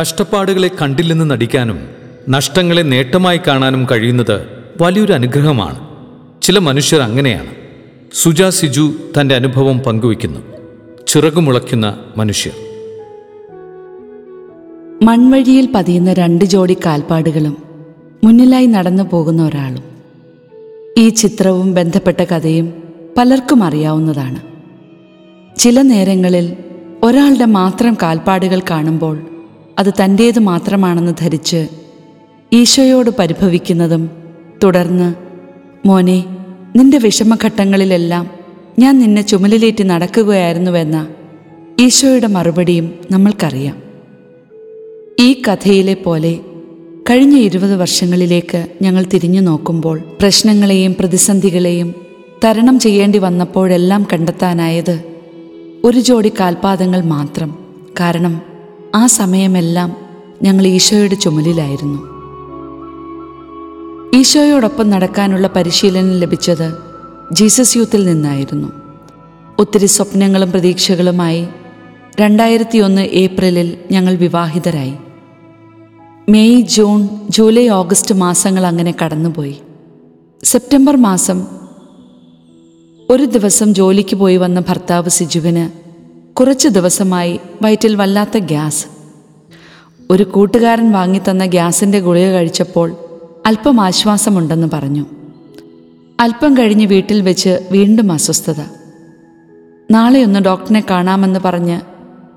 കഷ്ടപ്പാടുകളെ കണ്ടില്ലെന്ന് നടിക്കാനും നഷ്ടങ്ങളെ നേട്ടമായി കാണാനും കഴിയുന്നത് വലിയൊരു അനുഗ്രഹമാണ്. ചില മനുഷ്യർ അങ്ങനെയാണ്. സുജ സിജു തന്റെ അനുഭവം പങ്കുവയ്ക്കുന്നു. ചിറകുമുളയ്ക്കുന്ന മനുഷ്യർ. മൺവഴിയിൽ പതിയുന്ന രണ്ട് ജോഡി കാൽപ്പാടുകളും മുന്നിലായി നടന്നു പോകുന്ന ഒരാളും ഈ ചിത്രവും ബന്ധപ്പെട്ട കഥയും പലർക്കും അറിയാവുന്നതാണ്. ചില നേരങ്ങളിൽ ഒരാളുടെ മാത്രം കാൽപ്പാടുകൾ കാണുമ്പോൾ അത് തന്റേത് മാത്രമാണെന്ന് ധരിച്ച് ഈശോയോട് പരിഭവിക്കുന്നതും തുടർന്ന് മോനെ നിന്റെ വിഷമഘട്ടങ്ങളിലെല്ലാം ഞാൻ നിന്നെ ചുമലിലേറ്റി നടക്കുകയായിരുന്നുവെന്ന ഈശോയുടെ മറുപടിയും നമ്മൾക്കറിയാം. ഈ കഥയിലെ പോലെ കഴിഞ്ഞ ഇരുപത് വർഷങ്ങളിലേക്ക് ഞങ്ങൾ തിരിഞ്ഞു നോക്കുമ്പോൾ പ്രശ്നങ്ങളെയും പ്രതിസന്ധികളെയും തരണം ചെയ്യേണ്ടി വന്നപ്പോഴെല്ലാം കണ്ടെത്താനായത് ഒരു ജോഡി കാൽപാദങ്ങൾ മാത്രം. കാരണം ആ സമയമെല്ലാം ഞങ്ങൾ ഈശോയുടെ ചുമലിലായിരുന്നു. ഈശോയോടൊപ്പം നടക്കാനുള്ള പരിശീലനം ലഭിച്ചത് ജീസസ് യൂത്തിൽ നിന്നായിരുന്നു. ഒത്തിരി സ്വപ്നങ്ങളും പ്രതീക്ഷകളുമായി രണ്ടായിരത്തി ഒന്ന് ഏപ്രിലിൽ ഞങ്ങൾ വിവാഹിതരായി. മെയ് ജൂൺ ജൂലൈ ഓഗസ്റ്റ് മാസങ്ങൾ അങ്ങനെ കടന്നുപോയി. സെപ്റ്റംബർ മാസം ഒരു ദിവസം ജോലിക്ക് പോയി വന്ന ഭർത്താവ് സിജുവിന് കുറച്ച് ദിവസമായി വയറ്റിൽ വല്ലാത്ത ഗ്യാസ്. ഒരു കൂട്ടുകാരൻ വാങ്ങിത്തന്ന ഗ്യാസിന്റെ ഗുളിക കഴിച്ചപ്പോൾ അല്പം ആശ്വാസമുണ്ടെന്ന് പറഞ്ഞു. അല്പം കഴിഞ്ഞ് വീട്ടിൽ വെച്ച് വീണ്ടും അസ്വസ്ഥത. നാളെ ഒന്ന് ഡോക്ടറിനെ കാണാമെന്ന് പറഞ്ഞ്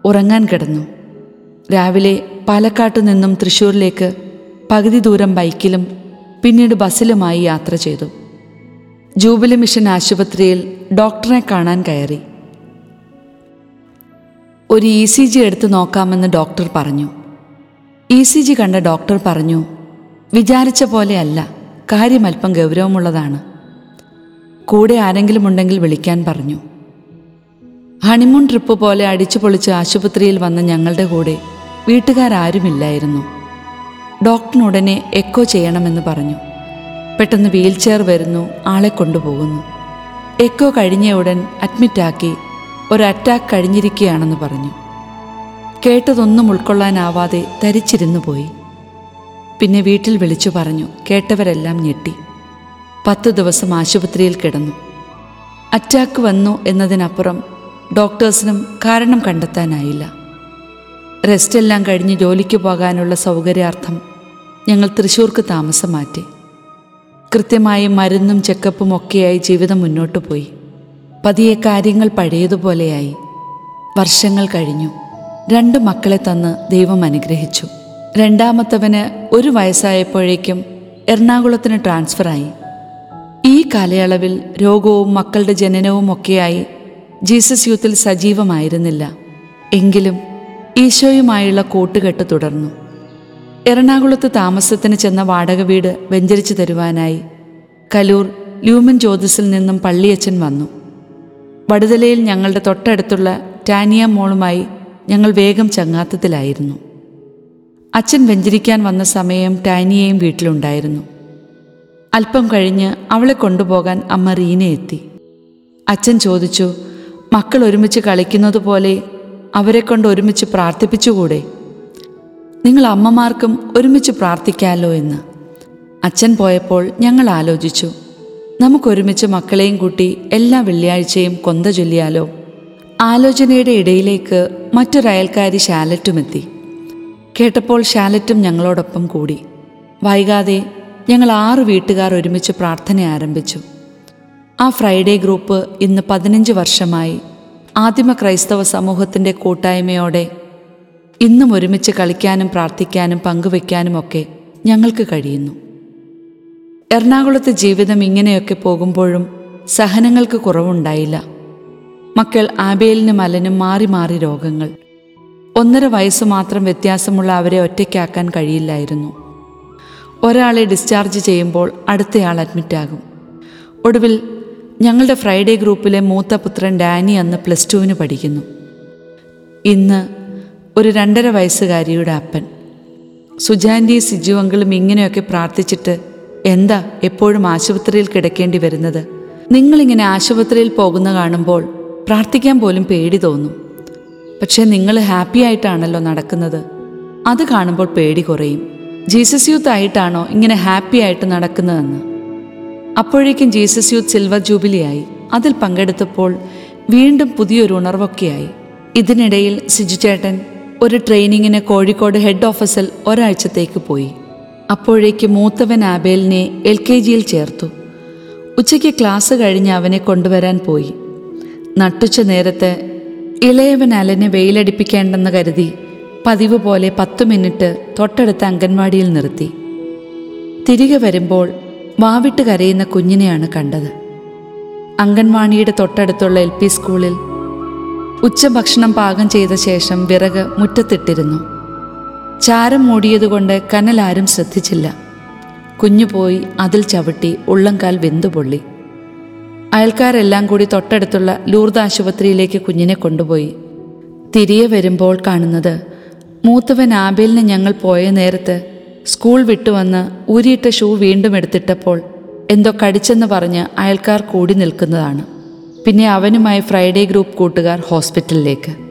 ഉറങ്ങാൻ കിടന്നു. രാവിലെ പാലക്കാട്ടു നിന്നും തൃശ്ശൂരിലേക്ക് പകുതി ദൂരം ബൈക്കിലും പിന്നീട് ബസ്സിലുമായി യാത്ര ചെയ്തു. ജൂബിലി മിഷൻ ആശുപത്രിയിൽ ഡോക്ടറെ കാണാൻ കയറി. ഒരു ഇ സി ജി എടുത്ത് നോക്കാമെന്ന് ഡോക്ടർ പറഞ്ഞു. ഇ സി ജി കണ്ട ഡോക്ടർ പറഞ്ഞു വിചാരിച്ച പോലെയല്ല കാര്യം അല്പം ഗൗരവമുള്ളതാണ്. കൂടെ ആരെങ്കിലും ഉണ്ടെങ്കിൽ വിളിക്കാൻ പറഞ്ഞു. ഹണിമൂൺ ട്രിപ്പ് പോലെ അടിച്ചു പൊളിച്ച് ആശുപത്രിയിൽ വന്ന ഞങ്ങളുടെ കൂടെ വീട്ടുകാരാരുമില്ലായിരുന്നു. ഡോക്ടറിനുടനെ എക്കോ ചെയ്യണമെന്ന് പറഞ്ഞു. പെട്ടെന്ന് വീൽ ചെയർ വരുന്നു ആളെ കൊണ്ടുപോകുന്നു. എക്കോ കഴിഞ്ഞ ഉടൻ അഡ്മിറ്റാക്കി ഒരു അറ്റാക്ക് കഴിഞ്ഞിരിക്കുകയാണെന്ന് പറഞ്ഞു. കേട്ടതൊന്നും ഉൾക്കൊള്ളാനാവാതെ തരിച്ചിരുന്നു പോയി. പിന്നെ വീട്ടിൽ വിളിച്ചു പറഞ്ഞു. കേട്ടവരെല്ലാം ഞെട്ടി. പത്ത് ദിവസം ആശുപത്രിയിൽ കിടന്നു. അറ്റാക്ക് വന്നു എന്നതിനപ്പുറം ഡോക്ടേഴ്സിനും കാരണം കണ്ടെത്താനായില്ല. റെസ്റ്റെല്ലാം കഴിഞ്ഞ് ജോലിക്ക് പോകാനുള്ള സൗകര്യാർത്ഥം ഞങ്ങൾ തൃശ്ശൂർക്ക് താമസം മാറ്റി. കൃത്യമായി മരുന്നും ചെക്കപ്പും ഒക്കെയായി ജീവിതം മുന്നോട്ട് പോയി. പതിയെ കാര്യങ്ങൾ പഴയതുപോലെയായി. വർഷങ്ങൾ കഴിഞ്ഞു. രണ്ട് മക്കളെ തന്ന് ദൈവം അനുഗ്രഹിച്ചു. രണ്ടാമത്തവന് ഒരു വയസ്സായപ്പോഴേക്കും എറണാകുളത്തിന് ട്രാൻസ്ഫറായി. ഈ കാലയളവിൽ രോഗവും മക്കളുടെ ജനനവും ഒക്കെയായി ജീസസ് യൂത്തിൽ സജീവമായിരുന്നില്ല. എങ്കിലും ഈശോയുമായുള്ള കൂട്ടുകെട്ട് തുടർന്നു. എറണാകുളത്ത് താമസത്തിന് ചെന്ന വാടക വീട് വെഞ്ചരിച്ചു തരുവാനായി കലൂർ ലൂമൻ ജ്യോതിസിൽ നിന്നും പള്ളിയച്ചൻ വന്നു. വടുതലയിൽ ഞങ്ങളുടെ തൊട്ടടുത്തുള്ള ടാനിയ മോളുമായി ഞങ്ങൾ വേഗം ചങ്ങാത്തത്തിലായിരുന്നു. അച്ഛൻ വെഞ്ചരിക്കാൻ വന്ന സമയം ടാനിയയും വീട്ടിലുണ്ടായിരുന്നു. അല്പം കഴിഞ്ഞ് അവളെ കൊണ്ടുപോകാൻ അമ്മ റീന എത്തി. അച്ഛൻ ചോദിച്ചു മക്കൾ ഒരുമിച്ച് കളിക്കുന്നത് പോലെ അവരെ കൊണ്ട് ഒരുമിച്ച് പ്രാർത്ഥിപ്പിച്ചുകൂടെ? നിങ്ങൾ അമ്മമാർക്കും ഒരുമിച്ച് പ്രാർത്ഥിക്കാമല്ലോ എന്ന്? അച്ഛൻ പോയപ്പോൾ ഞങ്ങൾ ആലോചിച്ചു. നമുക്കൊരുമിച്ച് മക്കളെയും കൂട്ടി എല്ലാ വെള്ളിയാഴ്ചയും കൊന്ത ചൊല്ലിയാലോ. ആലോചനയുടെ ഇടയിലേക്ക് മറ്റൊരയൽക്കാരി ഷാലറ്റുമെത്തി. കേട്ടപ്പോൾ ഷാലറ്റും ഞങ്ങളോടൊപ്പം കൂടി. വൈകാതെ ഞങ്ങൾ ആറ് വീട്ടുകാർ ഒരുമിച്ച് പ്രാർത്ഥന ആരംഭിച്ചു. ആ ഫ്രൈഡേ ഗ്രൂപ്പ് ഇന്ന് പതിനഞ്ച് വർഷമായി ആദിമ ക്രൈസ്തവ സമൂഹത്തിന്റെ കൂട്ടായ്മയോടെ ഇന്നും ഒരുമിച്ച് കളിക്കാനും പ്രാർത്ഥിക്കാനും പങ്കുവെക്കാനുമൊക്കെ ഞങ്ങൾക്ക് കഴിയുന്നു. എറണാകുളത്തെ ജീവിതം ഇങ്ങനെയൊക്കെ പോകുമ്പോഴും സഹനങ്ങൾക്ക് കുറവുണ്ടായില്ല. മക്കൾ ആബേലിനും മലനും മാറി മാറി രോഗങ്ങൾ. ഒന്നര വയസ്സ് മാത്രം വ്യത്യാസമുള്ള അവരെ ഒറ്റയ്ക്കാക്കാൻ കഴിയില്ലായിരുന്നു. ഒരാളെ ഡിസ്ചാർജ് ചെയ്യുമ്പോൾ അടുത്തയാൾ അഡ്മിറ്റാകും. ഒടുവിൽ ഞങ്ങളുടെ ഫ്രൈഡേ ഗ്രൂപ്പിലെ മൂത്ത പുത്രൻ ഡാനി അന്ന് പ്ലസ് ടുവിന് പഠിക്കുന്നു. ഇന്ന് ഒരു രണ്ടര വയസ്സുകാരിയുടെ അപ്പൻ. സുജാന്റി സിജു അങ്കിളും ഇങ്ങനെയൊക്കെ പ്രാർത്ഥിച്ചിട്ട് എന്താ എപ്പോഴും ആശുപത്രിയിൽ കിടക്കേണ്ടി വരുന്നത്? നിങ്ങളിങ്ങനെ ആശുപത്രിയിൽ പോകുന്ന കാണുമ്പോൾ പ്രാർത്ഥിക്കാൻ പോലും പേടി തോന്നും. പക്ഷേ നിങ്ങൾ ഹാപ്പി ആയിട്ടാണല്ലോ നടക്കുന്നത്. അത് കാണുമ്പോൾ പേടി കുറയും. ജീസസ് യൂത്ത് ആയിട്ടാണോ ഇങ്ങനെ ഹാപ്പി ആയിട്ട് നടക്കുന്നതെന്ന്? അപ്പോഴേക്കും ജീസസ് യൂത്ത് സിൽവർ ജൂബിലിയായി. അതിൽ പങ്കെടുത്തപ്പോൾ വീണ്ടും പുതിയൊരു ഉണർവൊക്കെയായി. ഇതിനിടയിൽ സിജു ചേട്ടൻ ഒരു ട്രെയിനിങ്ങിന് കോഴിക്കോട് ഹെഡ് ഓഫീസിൽ ഒരാഴ്ചത്തേക്ക് പോയി. അപ്പോഴേക്ക് മൂത്തവൻ ആബേലിനെ എൽ കെ ജിയിൽ ചേർത്തു. ഉച്ചയ്ക്ക് ക്ലാസ് കഴിഞ്ഞ് അവനെ കൊണ്ടുവരാൻ പോയി. നട്ടുച്ച നേരത്ത് ഇളയവൻ അലനെ വെയിലടിപ്പിക്കേണ്ടെന്ന് കരുതി പതിവ് പോലെ പത്തു മിനിറ്റ് തൊട്ടടുത്ത അംഗൻവാടിയിൽ നിർത്തി. തിരികെ വരുമ്പോൾ വാവിട്ട് കരയുന്ന കുഞ്ഞിനെയാണ് കണ്ടത്. അംഗൻവാടിയുടെ തൊട്ടടുത്തുള്ള എൽ പി സ്കൂളിൽ ഉച്ചഭക്ഷണം പാകം ചെയ്ത ശേഷം വിറക് മുറ്റത്തിട്ടിരുന്നു. ചാരം മൂടിയതുകൊണ്ട് കനലാരും ശ്രദ്ധിച്ചില്ല. കുഞ്ഞു പോയി അതിൽ ചവിട്ടി ഉള്ളംകാൽ വെന്തുപൊള്ളി. അയൽക്കാരെല്ലാം കൂടി തൊട്ടടുത്തുള്ള ലൂർദ് ആശുപത്രിയിലേക്ക് കുഞ്ഞിനെ കൊണ്ടുപോയി. തിരികെ വരുമ്പോൾ കാണുന്നത് മൂത്തവൻ ആബേലിന് ഞങ്ങൾ പോയ നേരത്ത് സ്കൂൾ വിട്ടുവന്ന് ഊരിയിട്ട ഷൂ വീണ്ടും എടുത്തിട്ടപ്പോൾ എന്തോ കടിച്ചെന്ന് പറഞ്ഞ് അയൽക്കാർ കൂടി നിൽക്കുന്നതാണ്. പിന്നെ അവനുമായി ഫ്രൈഡേ ഗ്രൂപ്പ് കൂട്ടുകാർ ഹോസ്പിറ്റലിലേക്ക്.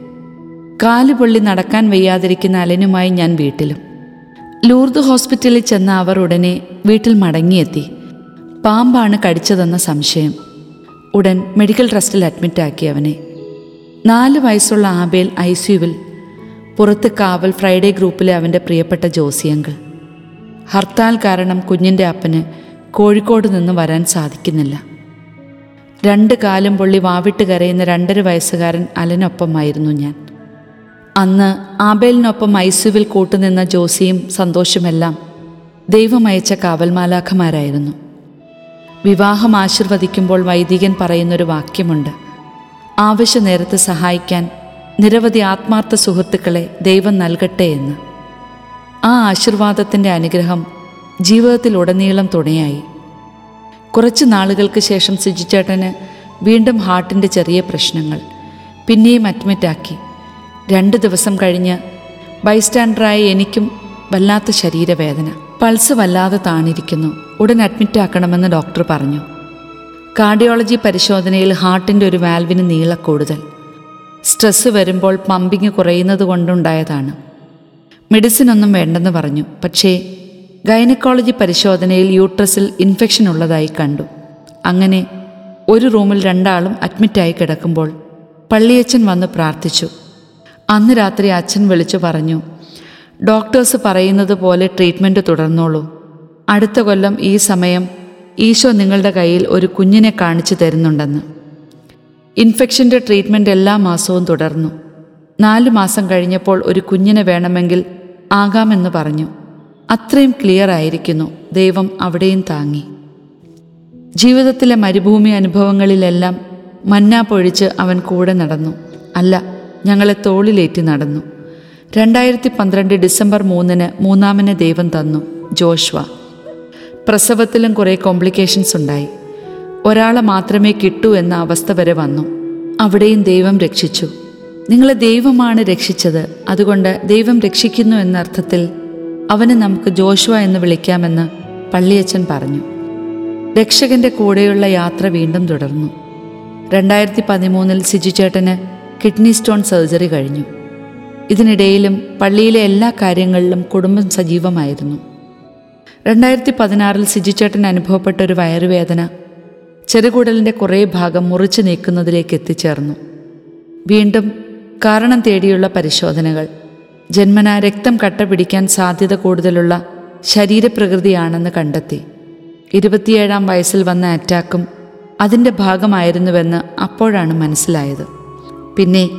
കാൽ പൊള്ളി നടക്കാൻ വയ്യാതിരിക്കുന്ന അലനുമായി ഞാൻ വീട്ടിലും. ലൂർദ് ഹോസ്പിറ്റലിൽ ചെന്ന അവർ ഉടനെ വീട്ടിൽ മടങ്ങിയെത്തി. പാമ്പാണ് കടിച്ചതെന്ന സംശയം. ഉടൻ മെഡിക്കൽ ട്രസ്റ്റിൽ അഡ്മിറ്റാക്കി അവനെ. നാല് വയസ്സുള്ള ആബേൽ ഐ സിയുവിൽ പുറത്ത് കാവൽ ഫ്രൈഡേ ഗ്രൂപ്പിലെ അവന്റെ പ്രിയപ്പെട്ട ജോസിയങ്കൾ. ഹർത്താൽ കാരണം കുഞ്ഞിന്റെ അപ്പന് കോഴിക്കോട് നിന്ന് വരാൻ സാധിക്കുന്നില്ല. രണ്ട് കാലും പൊള്ളി വാവിട്ട് കരയുന്ന രണ്ടര വയസ്സുകാരൻ അലനൊപ്പമായിരുന്നു ഞാൻ. അന്ന് ആബേലിനൊപ്പം ഐസുവിൽ കൂട്ടുനിന്ന ജോസിയും സന്തോഷമെല്ലാം ദൈവമയച്ച കാവൽമാലാഖമാരായിരുന്നു. വിവാഹം ആശീർവദിക്കുമ്പോൾ വൈദികൻ പറയുന്നൊരു വാക്യമുണ്ട്. ആവശ്യ നേരത്ത് സഹായിക്കാൻ നിരവധി ആത്മാർത്ഥ സുഹൃത്തുക്കളെ ദൈവം നൽകട്ടെ എന്ന്. ആ ആശീർവാദത്തിന്റെ അനുഗ്രഹം ജീവിതത്തിലുടനീളം തുണയായി. കുറച്ച് നാളുകൾക്ക് ശേഷം സിജിച്ചേട്ടന് വീണ്ടും ഹാർട്ടിന്റെ ചെറിയ പ്രശ്നങ്ങൾ പിന്നെയും അഡ്മിറ്റാക്കി. രണ്ട് ദിവസം കഴിഞ്ഞ് ബൈസ്റ്റാൻഡറായ എനിക്കും വല്ലാത്ത ശരീരവേദന. പൾസ് വല്ലാതെ താണിരിക്കുന്നു. ഉടൻ അഡ്മിറ്റ് അഡ്മിറ്റാക്കണമെന്ന് ഡോക്ടർ പറഞ്ഞു. കാർഡിയോളജി പരിശോധനയിൽ ഹാർട്ടിന്റെ ഒരു വാൽവിന് നീള കൂടുതൽ സ്ട്രെസ് വരുമ്പോൾ പമ്പിങ് കുറയുന്നത് കൊണ്ടുണ്ടായതാണ്. മെഡിസിൻ ഒന്നും വേണ്ടെന്ന് പറഞ്ഞു. പക്ഷേ ഗൈനക്കോളജി പരിശോധനയിൽ യൂട്രസിൽ ഇൻഫെക്ഷൻ ഉള്ളതായി കണ്ടു. അങ്ങനെ ഒരു റൂമിൽ രണ്ടാളും അഡ്മിറ്റായി കിടക്കുമ്പോൾ പള്ളിയച്ചൻ വന്ന് പ്രാർത്ഥിച്ചു. അന്ന് രാത്രി അച്ഛൻ വിളിച്ചു പറഞ്ഞു ഡോക്ടേഴ്സ് പറയുന്നത് പോലെ ട്രീറ്റ്മെന്റ് തുടർന്നോളൂ. അടുത്ത കൊല്ലം ഈ സമയം ഈശോ നിങ്ങളുടെ കയ്യിൽ ഒരു കുഞ്ഞിനെ കാണിച്ചു തരുന്നുണ്ടെന്ന്. ഇൻഫെക്ഷന്റെ ട്രീറ്റ്മെന്റ് എല്ലാ മാസവും തുടർന്നു. നാല് മാസം കഴിഞ്ഞപ്പോൾ ഒരു കുഞ്ഞിനെ വേണമെങ്കിൽ ആകാമെന്ന് പറഞ്ഞു. അത്രയും ക്ലിയർ ആയിരിക്കുന്നു. ദൈവം അവിടെയും താങ്ങി. ജീവിതത്തിലെ മരുഭൂമി അനുഭവങ്ങളിലെല്ലാം മന്ന പൊഴിച്ച് അവൻ കൂടെ നടന്നു. അല്ല ഞങ്ങളെ തോളിലേറ്റി നടന്നു. രണ്ടായിരത്തി പന്ത്രണ്ട് ഡിസംബർ മൂന്നിന് മൂന്നാമനെ ദൈവം തന്നു ജോഷ്വ. പ്രസവത്തിലും കുറേ കോംപ്ലിക്കേഷൻസ് ഉണ്ടായി. ഒരാളെ മാത്രമേ കിട്ടൂ എന്ന അവസ്ഥ വരെ വന്നു. അവിടെയും ദൈവം രക്ഷിച്ചു. നിങ്ങളെ ദൈവമാണ് രക്ഷിച്ചത് അതുകൊണ്ട് ദൈവം രക്ഷിക്കുന്നു എന്ന അർത്ഥത്തിൽ അവനെ നമുക്ക് ജോഷുവ എന്ന് വിളിക്കാമെന്ന് പള്ളിയച്ചൻ പറഞ്ഞു. രക്ഷകന്റെ കൂടെയുള്ള യാത്ര വീണ്ടും തുടർന്നു. രണ്ടായിരത്തി പതിമൂന്നിൽ സിജുചേട്ടന് കിഡ്നി സ്റ്റോൺ സർജറി കഴിഞ്ഞു. ഇതിനിടയിലും പള്ളിയിലെ എല്ലാ കാര്യങ്ങളിലും കുടുംബം സജീവമായിരുന്നു. രണ്ടായിരത്തി പതിനാറിൽ സിജിച്ചേട്ടൻ അനുഭവപ്പെട്ട ഒരു വയറുവേദന ചെറുകുടലിന്റെ കുറേ ഭാഗം മുറിച്ചു നീക്കുന്നതിലേക്ക് എത്തിച്ചേർന്നു. വീണ്ടും കാരണം തേടിയുള്ള പരിശോധനകൾ. ജന്മന രക്തം കട്ട പിടിക്കാൻ സാധ്യത കൂടുതലുള്ള ശരീരപ്രകൃതിയാണെന്ന് കണ്ടെത്തി. ഇരുപത്തിയേഴാം വയസ്സിൽ വന്ന അറ്റാക്കും അതിന്റെ ഭാഗമായിരുന്നുവെന്ന് അപ്പോഴാണ് മനസ്സിലായത്. പിന്നെ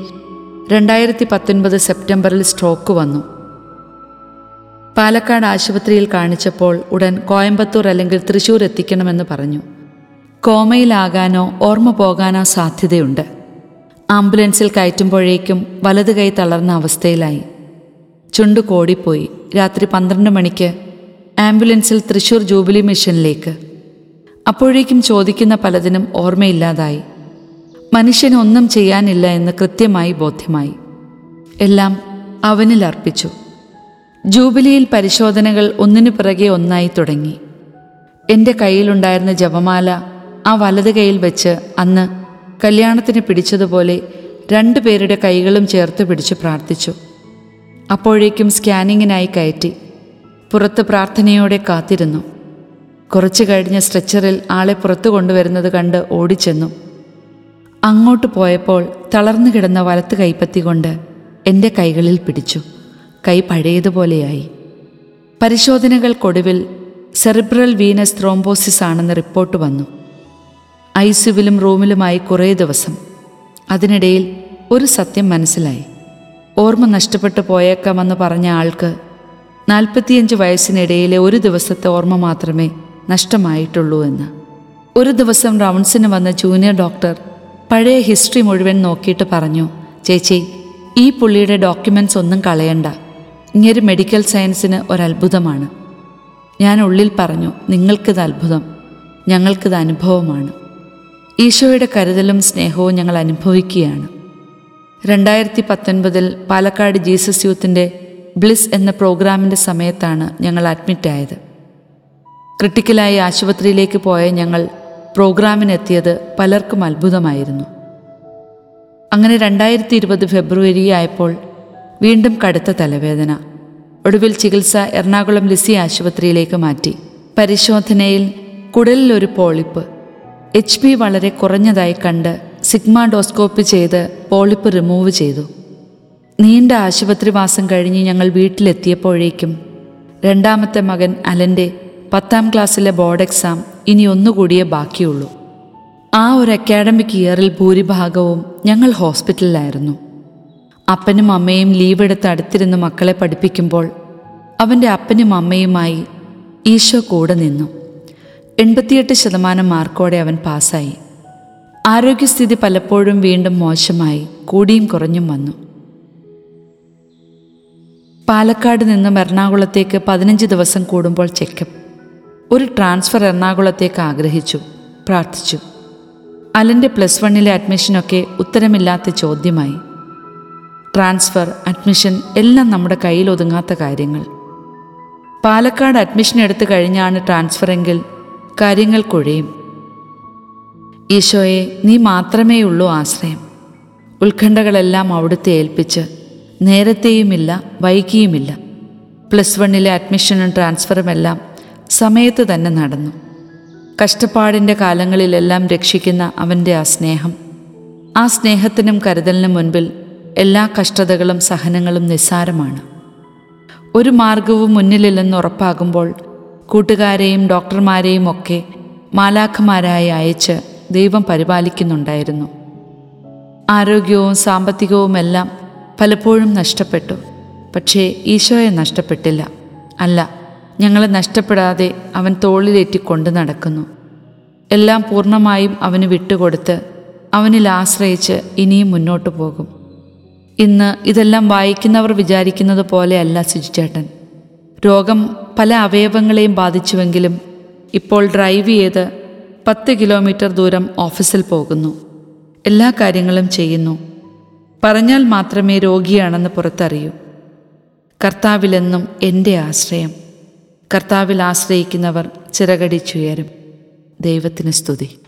രണ്ടായിരത്തി പത്തൊൻപത് സെപ്റ്റംബറിൽ സ്ട്രോക്ക് വന്നു. പാലക്കാട് ആശുപത്രിയിൽ കാണിച്ചപ്പോൾ ഉടൻ കോയമ്പത്തൂർ അല്ലെങ്കിൽ തൃശൂർ എത്തിക്കണമെന്ന് പറഞ്ഞു. കോമയിലാകാനോ ഓർമ്മ പോകാനോ സാധ്യതയുണ്ട്. ആംബുലൻസിൽ കയറ്റുമ്പോഴേക്കും വലത് കൈ തളർന്ന അവസ്ഥയിലായി. ചുണ്ടു കോടിപ്പോയി. രാത്രി പന്ത്രണ്ട് മണിക്ക് ആംബുലൻസിൽ തൃശൂർ ജൂബിലി മിഷനിലേക്ക്. അപ്പോഴേക്കും ചോദിക്കുന്ന പലതിനും ഓർമ്മയില്ലാതായി. മനുഷ്യന് ഒന്നും ചെയ്യാനില്ല എന്ന് കൃത്യമായി ബോധ്യമായി. എല്ലാം അവനിൽ അർപ്പിച്ചു. ജൂബിലിയിൽ പരിശോധനകൾ ഒന്നിനു പിറകെ ഒന്നായി തുടങ്ങി. എന്റെ കയ്യിലുണ്ടായിരുന്ന ജപമാല ആ വലത് കൈയിൽ വെച്ച് അന്ന് കല്യാണത്തിന് പിടിച്ചതുപോലെ രണ്ടു പേരുടെ കൈകളും ചേർത്ത് പിടിച്ച് പ്രാർത്ഥിച്ചു. അപ്പോഴേക്കും സ്കാനിങ്ങിനായി കയറ്റി. പുറത്ത് പ്രാർത്ഥനയോടെ കാത്തിരുന്നു. കുറച്ചു കഴിഞ്ഞ സ്ട്രെച്ചറിൽ ആളെ പുറത്തു കൊണ്ടുവരുന്നത് കണ്ട് ഓടിച്ചെന്നു. അങ്ങോട്ട് പോയപ്പോൾ തളർന്നു കിടന്ന വലത്ത് കൈപ്പത്തി കൊണ്ട് എന്റെ കൈകളിൽ പിടിച്ചു. കൈ പഴയതുപോലെയായി. പരിശോധനകൾക്കൊടുവിൽ സെറിബ്രൽ വീനസ് ത്രോംബോസിസ് ആണെന്ന് റിപ്പോർട്ട് വന്നു. ഐസ്യുവിലും റൂമിലുമായി കുറേ ദിവസം. അതിനിടയിൽ ഒരു സത്യം മനസ്സിലായി. ഓർമ്മ നഷ്ടപ്പെട്ടു പോയേക്കാമെന്ന് പറഞ്ഞ ആൾക്ക് നാൽപ്പത്തിയഞ്ച് വയസ്സിനിടയിലെ ഒരു ദിവസത്തെ ഓർമ്മ മാത്രമേ നഷ്ടമായിട്ടുള്ളൂ എന്ന്. ഒരു ദിവസം റൗൺസിന് വന്ന ജൂനിയർ ഡോക്ടർ പഴയ ഹിസ്റ്ററി മുഴുവൻ നോക്കിയിട്ട് പറഞ്ഞു ചേച്ചി ഈ പുള്ളിയുടെ ഡോക്യുമെന്റ്സ് ഒന്നും കളയണ്ട. ഇങ്ങനൊരു മെഡിക്കൽ സയൻസിന് ഒരത്ഭുതമാണ്. ഞാൻ ഉള്ളിൽ പറഞ്ഞു നിങ്ങൾക്കിത് അത്ഭുതം. ഞങ്ങൾക്കിത് അനുഭവമാണ്. ഈശോയുടെ കരുതലും സ്നേഹവും ഞങ്ങൾ അനുഭവിക്കുകയാണ്. രണ്ടായിരത്തി പത്തൊൻപതിൽ പാലക്കാട് ജീസസ് യൂത്തിന്റെ ബ്ലിസ് എന്ന പ്രോഗ്രാമിന്റെ സമയത്താണ് ഞങ്ങൾ അഡ്മിറ്റായത് ക്രിട്ടിക്കലായി ആശുപത്രിയിലേക്ക് പോയ ഞങ്ങൾ പ്രോഗ്രാമിനെത്തിയത് പലർക്കും അത്ഭുതമായിരുന്നു. അങ്ങനെ രണ്ടായിരത്തി ഇരുപത് ഫെബ്രുവരി ആയപ്പോൾ വീണ്ടും കടുത്ത തലവേദന. ഒടുവിൽ ചികിത്സ എറണാകുളം ലിസി ആശുപത്രിയിലേക്ക് മാറ്റി. പരിശോധനയിൽ കുടലിലൊരു പോളിപ്പ്. എച്ച് പി വളരെ കുറഞ്ഞതായി കണ്ട് സിഗ്മാഡോസ്കോപ്പി ചെയ്ത് പോളിപ്പ് റിമൂവ് ചെയ്തു. നീണ്ട ആശുപത്രിവാസം കഴിഞ്ഞ് ഞങ്ങൾ വീട്ടിലെത്തിയപ്പോഴേക്കും രണ്ടാമത്തെ മകൻ അലന്റെ പത്താം ക്ലാസ്സിലെ ബോർഡ് എക്സാം ഇനി ഒന്നുകൂടിയേ ബാക്കിയുള്ളൂ. ആ ഒരു അക്കാഡമിക് ഇയറിൽ ഭൂരിഭാഗവും ഞങ്ങൾ ഹോസ്പിറ്റലിലായിരുന്നു. അപ്പനും അമ്മയും ലീവ് എടുത്ത് അടുത്തിരുന്ന് മക്കളെ പഠിപ്പിക്കുമ്പോൾ അവന്റെ അപ്പനും അമ്മയുമായി ഈശോ കൂടെ നിന്നു. എൺപത്തിയെട്ട് ശതമാനം മാർക്കോടെ അവൻ പാസ്സായി. ആരോഗ്യസ്ഥിതി പലപ്പോഴും വീണ്ടും മോശമായി കൂടിയും കുറഞ്ഞും വന്നു. പാലക്കാട് നിന്നും എറണാകുളത്തേക്ക് പതിനഞ്ച് ദിവസം കൂടുമ്പോൾ ചെക്കപ്പ് ഒരു ട്രാൻസ്ഫർ എറണാകുളത്തേക്ക് ആഗ്രഹിച്ചു പ്രാർത്ഥിച്ചു. അലന്റെ പ്ലസ് വണ്ണിലെ അഡ്മിഷനൊക്കെ ഉത്തരമില്ലാത്ത ചോദ്യമായി. ട്രാൻസ്ഫർ അഡ്മിഷൻ എല്ലാം നമ്മുടെ കയ്യിൽ ഒതുങ്ങാത്ത കാര്യങ്ങൾ. പാലക്കാട് അഡ്മിഷൻ എടുത്തു കഴിഞ്ഞാണ് ട്രാൻസ്ഫറെങ്കിൽ കാര്യങ്ങൾ കുഴയും. ഈശോയെ നീ മാത്രമേ ഉള്ളൂ ആശ്രയം. ഉത്കണ്ഠകളെല്ലാം അവിടുത്തെ ഏൽപ്പിച്ച് നേരത്തെയുമില്ല വൈകിയുമില്ല. പ്ലസ് വണ്ണിലെ അഡ്മിഷനും ട്രാൻസ്ഫറുമെല്ലാം സമയത്ത് തന്നെ നടന്നു. കഷ്ടപ്പാടിന്റെ കാലങ്ങളിലെല്ലാം രക്ഷിക്കുന്ന അവന്റെ ആ സ്നേഹം. ആ സ്നേഹത്തിനും കരുതലിനും മുൻപിൽ എല്ലാ കഷ്ടതകളും സഹനങ്ങളും നിസ്സാരമാണ്. ഒരു മാർഗവും മുന്നിലില്ലെന്ന് ഉറപ്പാകുമ്പോൾ കൂട്ടുകാരെയും ഡോക്ടർമാരെയും ഒക്കെ മാലാഖമാരായി അയച്ച് ദൈവം പരിപാലിക്കുന്നുണ്ടായിരുന്നു. ആരോഗ്യവും സാമ്പത്തികവുമെല്ലാം പലപ്പോഴും നഷ്ടപ്പെട്ടു. പക്ഷേ ഈശോയെ നഷ്ടപ്പെട്ടില്ല. അല്ല ഞങ്ങളെ നഷ്ടപ്പെടാതെ അവൻ തോളിലേറ്റി കൊണ്ടു നടക്കുന്നു. എല്ലാം പൂർണമായും അവന് വിട്ടുകൊടുത്ത് അവനിൽ ആശ്രയിച്ച് ഇനിയും മുന്നോട്ടു പോകും. ഇന്ന് ഇതെല്ലാം വായിക്കുന്നവർ വിചാരിക്കുന്നത് പോലെയല്ല സുജിച്ചേട്ടൻ. രോഗം പല അവയവങ്ങളെയും ബാധിച്ചുവെങ്കിലും ഇപ്പോൾ ഡ്രൈവ് ചെയ്ത് പത്ത് കിലോമീറ്റർ ദൂരം ഓഫീസിൽ പോകുന്നു. എല്ലാ കാര്യങ്ങളും ചെയ്യുന്നു. പറഞ്ഞാൽ മാത്രമേ രോഗിയാണെന്ന് പുറത്തറിയൂ. കർത്താവിലെന്നും എന്റെ ആശ്രയം. കർത്താവിൽ ആശ്രയിക്കുന്നവർ ചിറകടിച്ചുയരും. ദൈവത്തിന് സ്തുതി.